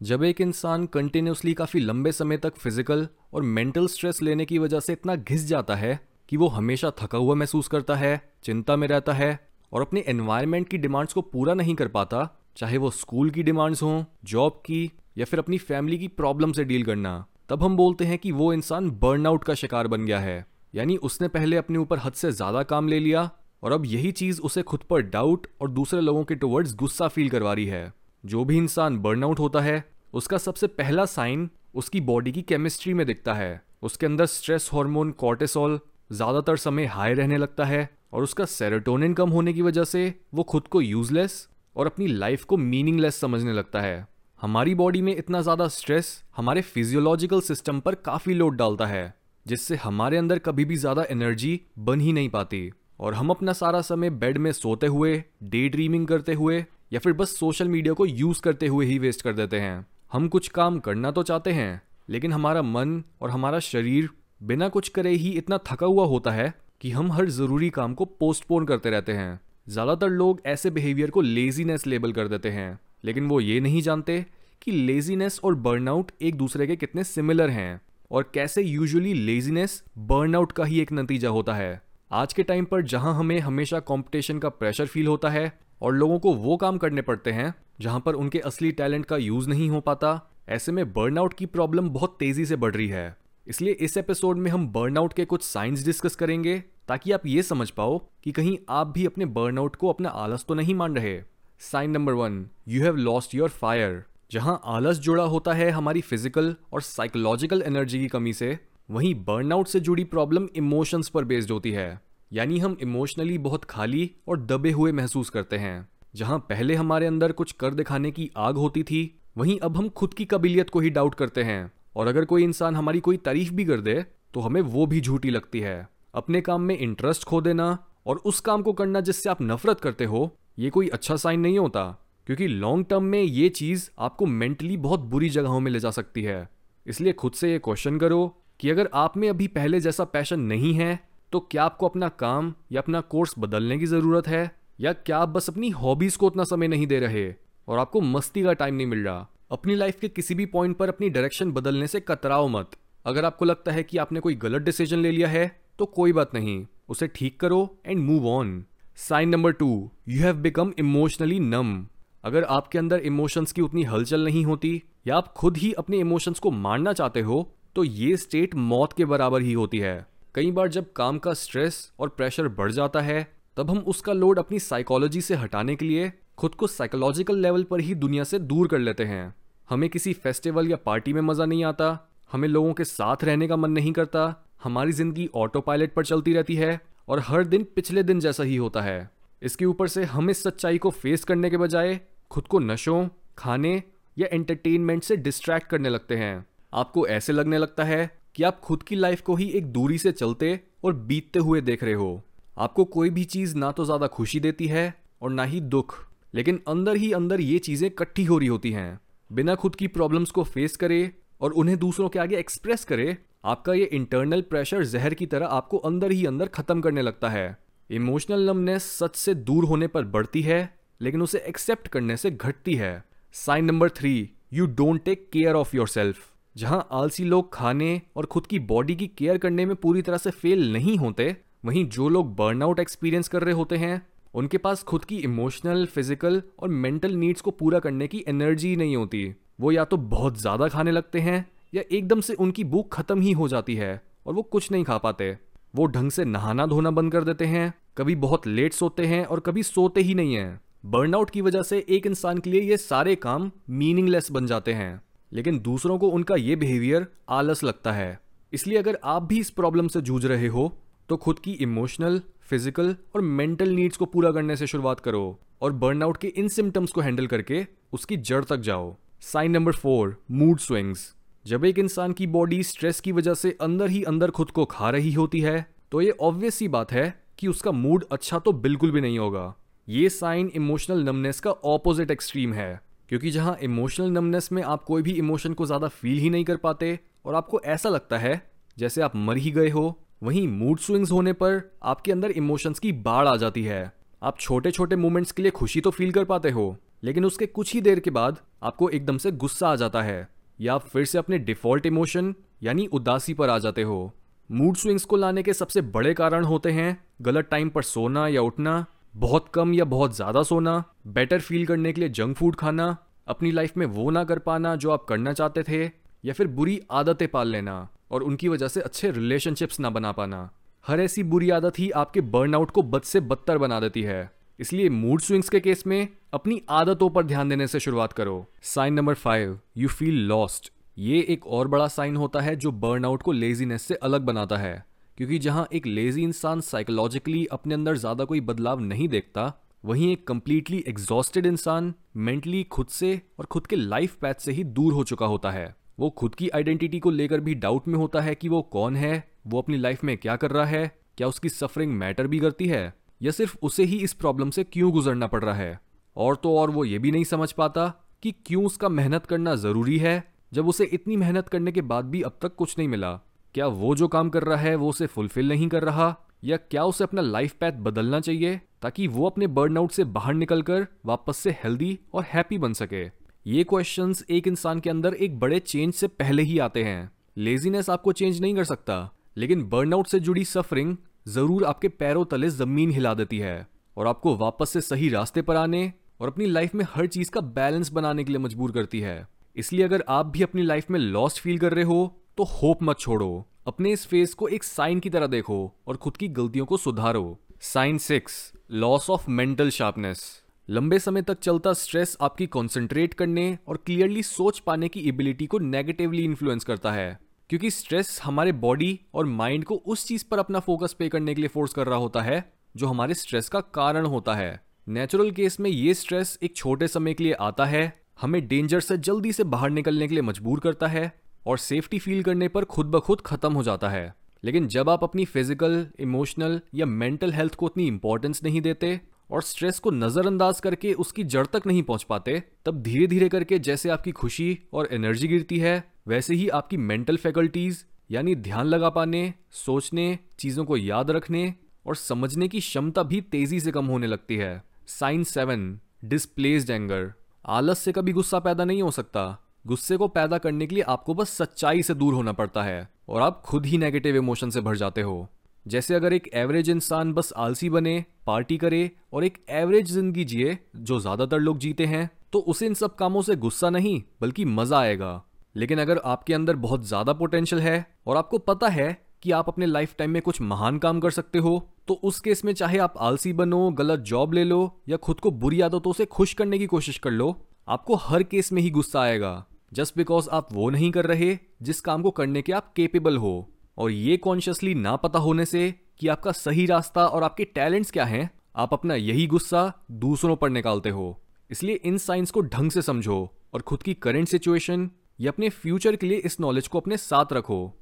जब एक इंसान कंटिन्यूसली काफ़ी लंबे समय तक फ़िज़िकल और मेंटल स्ट्रेस लेने की वजह से इतना घिस जाता है कि वो हमेशा थका हुआ महसूस करता है, चिंता में रहता है और अपने एनवायरमेंट की डिमांड्स को पूरा नहीं कर पाता, चाहे वो स्कूल की डिमांड्स हों जॉब की या फिर अपनी फैमिली की प्रॉब्लम से डील करना। तब हम बोलते हैं कि वो इंसान बर्नआउट का शिकार बन गया है। यानी उसने पहले अपने ऊपर हद से ज़्यादा काम ले लिया और अब यही चीज़ उसे खुद पर डाउट और दूसरे लोगों के टुवर्ड्स गुस्सा फील करवा रही है। जो भी इंसान बर्नआउट होता है उसका सबसे पहला साइन उसकी बॉडी की केमिस्ट्री में दिखता है। उसके अंदर स्ट्रेस हार्मोन कॉर्टिसोल ज़्यादातर समय हाई रहने लगता है और उसका सेरोटोनिन कम होने की वजह से वो खुद को यूजलेस और अपनी लाइफ को मीनिंगलेस समझने लगता है। हमारी बॉडी में इतना ज़्यादा स्ट्रेस हमारे फिजियोलॉजिकल सिस्टम पर काफ़ी लोड डालता है, जिससे हमारे अंदर कभी भी ज़्यादा एनर्जी बन ही नहीं पाती। और हम अपना सारा समय बेड में सोते हुए डे ड्रीमिंग करते हुए या फिर बस सोशल मीडिया को यूज़ करते हुए ही वेस्ट कर देते हैं। हम कुछ काम करना तो चाहते हैं, लेकिन हमारा मन और हमारा शरीर बिना कुछ करे ही इतना थका हुआ होता है कि हम हर ज़रूरी काम को पोस्टपोन करते रहते हैं। ज़्यादातर लोग ऐसे बिहेवियर को लेजीनेस लेबल कर देते हैं, लेकिन वो ये नहीं जानते कि लेजीनेस और बर्नआउट एक दूसरे के कितने सिमिलर हैं और कैसे यूजुअली लेजीनेस बर्नआउट का ही एक नतीजा होता है। आज के टाइम पर जहाँ हमें हमेशा कंपटीशन का प्रेशर फील होता है और लोगों को वो काम करने पड़ते हैं जहाँ पर उनके असली टैलेंट का यूज़ नहीं हो पाता, ऐसे में बर्नआउट की प्रॉब्लम बहुत तेज़ी से बढ़ रही है। इसलिए इस एपिसोड में हम बर्नआउट के कुछ साइंस डिस्कस करेंगे, ताकि आप ये समझ पाओ कि कहीं आप भी अपने बर्नआउट को अपना आलस तो नहीं मान रहे। Sign number one you have lost your fire जहाँ आलस जुड़ा होता है हमारी फ़िज़िकल और साइकोलॉजिकल एनर्जी की कमी से, वहीं बर्नआउट से जुड़ी प्रॉब्लम इमोशंस पर बेस्ड होती है। यानी हम इमोशनली बहुत खाली और दबे हुए महसूस करते हैं। जहाँ पहले हमारे अंदर कुछ कर दिखाने की आग होती थी, वहीं अब हम खुद की काबिलियत को ही डाउट करते हैं। और अगर कोई इंसान हमारी कोई तारीफ़ भी कर दे तो हमें वो भी झूठी लगती है। अपने काम में इंटरेस्ट खो देना और उस काम को करना जिससे आप नफरत करते हो, ये कोई अच्छा साइन नहीं होता। क्योंकि लॉन्ग टर्म में ये चीज़ आपको मेंटली बहुत बुरी जगहों में ले जा सकती है। इसलिए खुद से ये क्वेश्चन करो कि अगर आप में अभी पहले जैसा पैशन नहीं है तो क्या आपको अपना काम या अपना कोर्स बदलने की ज़रूरत है? या क्या आप बस अपनी हॉबीज़ को उतना समय नहीं दे रहे? और आपको मस्ती का टाइम नहीं मिल रहा। अपनी लाइफ के किसी भी पॉइंट पर अपनी डायरेक्शन बदलने से कतराओ मत। अगर आपको लगता है कि आपने कोई गलत डिसीज़न ले लिया है तो कोई बात नहीं। उसे ठीक करो and move on sign number two you have become emotionally numb अगर आपके अंदर इमोशंस की उतनी हलचल नहीं होती, या आप खुद ही अपने इमोशंस को मारना चाहते हो तो ये स्टेट मौत के बराबर ही होती है। कई बार जब काम का स्ट्रेस और प्रेशर बढ़ जाता है तब हम उसका लोड अपनी साइकोलॉजी से हटाने के लिए खुद को साइकोलॉजिकल लेवल पर ही दुनिया से दूर कर लेते हैं। हमें किसी फेस्टिवल या पार्टी में मज़ा नहीं आता, हमें लोगों के साथ रहने का मन नहीं करता, हमारी ज़िंदगी ऑटो पायलट पर चलती रहती है और हर दिन पिछले दिन जैसा ही होता है। इसके ऊपर से हम इस सच्चाई को फेस करने के बजाय खुद को नशों, खाने या एंटरटेनमेंट से डिस्ट्रैक्ट करने लगते हैं। आपको ऐसे लगने लगता है कि आप खुद की लाइफ को ही एक दूरी से चलते और बीतते हुए देख रहे हो। आपको कोई भी चीज़ ना तो ज़्यादा खुशी देती है और ना ही दुख। लेकिन अंदर ही अंदर ये चीज़ें इकट्ठी हो रही होती हैं। बिना खुद की प्रॉब्लम्स को फेस करे और उन्हें दूसरों के आगे एक्सप्रेस करे, आपका ये इंटरनल प्रेशर जहर की तरह आपको अंदर ही अंदर खत्म करने लगता है। इमोशनल नमनेस सच से दूर होने पर बढ़ती है, लेकिन उसे एक्सेप्ट करने से घटती है। Sign number three you don't take care of your self जहाँ आलसी लोग खाने और खुद की बॉडी की केयर करने में पूरी तरह से फेल नहीं होते वहीं जो लोग बर्नआउट एक्सपीरियंस कर रहे होते हैं, उनके पास खुद की इमोशनल फ़िज़िकल और मेंटल नीड्स को पूरा करने की एनर्जी नहीं होती। वो या तो बहुत ज़्यादा खाने लगते हैं, या एकदम से उनकी भूख खत्म ही हो जाती है और वो कुछ नहीं खा पाते। वो ढंग से नहाना धोना बंद कर देते हैं, कभी बहुत लेट सोते हैं और कभी सोते ही नहीं हैं। बर्नआउट की वजह से एक इंसान के लिए ये सारे काम मीनिंगलेस बन जाते हैं। लेकिन दूसरों को उनका ये बिहेवियर आलस लगता है। इसलिए अगर आप भी इस प्रॉब्लम से जूझ रहे हो तो खुद की इमोशनल फ़िज़िकल और मेंटल नीड्स को पूरा करने से शुरुआत करो और बर्नआउट के इन सिम्टम्स को हैंडल करके उसकी जड़ तक जाओ। Sign number four mood swings जब एक इंसान की बॉडी स्ट्रेस की वजह से अंदर ही अंदर खुद को खा रही होती है तो ये ऑब्वियस सी बात है कि उसका मूड अच्छा तो बिल्कुल भी नहीं होगा। ये साइन इमोशनल नमनेस का ऑपोजिट एक्सट्रीम है, क्योंकि जहाँ इमोशनल नमनेस में आप कोई भी इमोशन को ज़्यादा फील ही नहीं कर पाते और आपको ऐसा लगता है जैसे आप मर ही गए हो वहीं मूड स्विंग्स होने पर आपके अंदर इमोशंस की बाढ़ आ जाती है। आप छोटे छोटे मोमेंट्स के लिए खुशी तो फील कर पाते हो, लेकिन उसके कुछ ही देर के बाद आपको एकदम से गुस्सा आ जाता है, या आप फिर से अपने डिफ़ॉल्ट इमोशन यानी उदासी पर आ जाते हो। मूड स्विंग्स को लाने के सबसे बड़े कारण होते हैं गलत टाइम पर सोना या उठना, बहुत कम या बहुत ज़्यादा सोना बेटर फील करने के लिए जंक फ़ूड खाना, अपनी लाइफ में वो ना कर पाना जो आप करना चाहते थे, या फिर बुरी आदतें पाल लेना। और उनकी वजह से अच्छे रिलेशनशिप्स ना बना पाना। हर ऐसी बुरी आदत ही आपके बर्नआउट को बद से बदतर बना देती है। इसलिए मूड स्विंग्स के केस में अपनी आदतों पर ध्यान देने से शुरुआत करो। Sign number five you feel lost ये एक और बड़ा साइन होता है जो बर्नआउट को लेजीनेस से अलग बनाता है। क्योंकि जहाँ एक लेजी इंसान साइकोलॉजिकली अपने अंदर ज़्यादा कोई बदलाव नहीं देखता, वहीं एक कंप्लीटली एग्जॉस्टेड इंसान मेंटली खुद से और खुद के लाइफ पैथ से ही दूर हो चुका होता है। वो खुद की आइडेंटिटी को लेकर भी डाउट में होता है कि वो कौन है, वो अपनी लाइफ में क्या कर रहा है, क्या उसकी सफरिंग मैटर भी करती है, या सिर्फ़ उसे ही इस प्रॉब्लम से क्यों गुजरना पड़ रहा है? और तो और वो ये भी नहीं समझ पाता कि क्यों उसका मेहनत करना ज़रूरी है, जब उसे इतनी मेहनत करने के बाद भी अब तक कुछ नहीं मिला। क्या वो जो काम कर रहा है, वो उसे फुलफिल नहीं कर रहा? या क्या उसे अपना लाइफ पैथ बदलना चाहिए, ताकि वो अपने बर्नआउट से बाहर निकलकर वापस से हेल्दी और हैप्पी बन सके? ये क्वेश्चंस एक इंसान के अंदर एक बड़े चेंज से पहले ही आते हैं। लेजीनेस आपको चेंज नहीं कर सकता, लेकिन बर्नआउट से जुड़ी सफरिंग ज़रूर आपके पैरों तले ज़मीन हिला देती है और आपको वापस से सही रास्ते पर आने और अपनी लाइफ में हर चीज़ का बैलेंस बनाने के लिए मजबूर करती है। इसलिए अगर आप भी अपनी लाइफ में लॉस्ट फील कर रहे हो तो होप मत छोड़ो। अपने इस फेस को एक साइन की तरह देखो और खुद की गलतियों को सुधारो। Sign six loss of mental sharpness लंबे समय तक चलता स्ट्रेस आपकी कॉन्सेंट्रेट करने और क्लियरली सोच पाने की एबिलिटी को नेगेटिवली इन्फ्लुएंस करता है। क्योंकि स्ट्रेस हमारे बॉडी और माइंड को उस चीज़ पर अपना फोकस पे करने के लिए फोर्स कर रहा होता है, जो हमारे स्ट्रेस का कारण होता है। नेचुरल केस में ये स्ट्रेस एक छोटे समय के लिए आता है, हमें डेंजर से जल्दी से बाहर निकलने के लिए मजबूर करता है और सेफ्टी फील करने पर खुद ब खुद खत्म हो जाता है। लेकिन जब आप अपनी फ़िज़िकल इमोशनल या मेंटल हेल्थ को उतनी इंपॉर्टेंस नहीं देते और स्ट्रेस को नज़रअंदाज करके उसकी जड़ तक नहीं पहुँच पाते, तब धीरे धीरे करके जैसे आपकी खुशी और एनर्जी गिरती है, वैसे ही आपकी मेंटल फैकल्टीज यानी ध्यान लगा पाने, सोचने, चीज़ों को याद रखने और समझने की क्षमता भी तेज़ी से कम होने लगती है। साइन सेवन डिस्प्लेस्ड एंगर आलस से कभी गुस्सा पैदा नहीं हो सकता। गुस्से को पैदा करने के लिए आपको बस सच्चाई से दूर होना पड़ता है और आप खुद ही नेगेटिव इमोशन से भर जाते हो। जैसे अगर एक एवरेज इंसान बस आलसी बने पार्टी करे और एक एवरेज ज़िंदगी जिए, जो ज़्यादातर लोग जीते हैं तो उसे इन सब कामों से गुस्सा नहीं, बल्कि मज़ा आएगा। लेकिन अगर आपके अंदर बहुत ज़्यादा पोटेंशियल है और आपको पता है कि आप अपने लाइफ टाइम में कुछ महान काम कर सकते हो तो उस केस में चाहे आप आलसी बनो, गलत जॉब ले लो या खुद को बुरी आदतों से खुश करने की कोशिश कर लो, आपको हर केस में ही गुस्सा आएगा। जस्ट बिकॉज़ आप वो नहीं कर रहे जिस काम को करने के आप केपेबल हो। और ये कॉन्शियसली ना पता होने से कि आपका सही रास्ता और आपके टैलेंट्स क्या हैं, आप अपना यही गुस्सा दूसरों पर निकालते हो। इसलिए इन साइंस को ढंग से समझो और खुद की करेंट सिचुएशन या अपने फ्यूचर के लिए इस नॉलेज को अपने साथ रखो।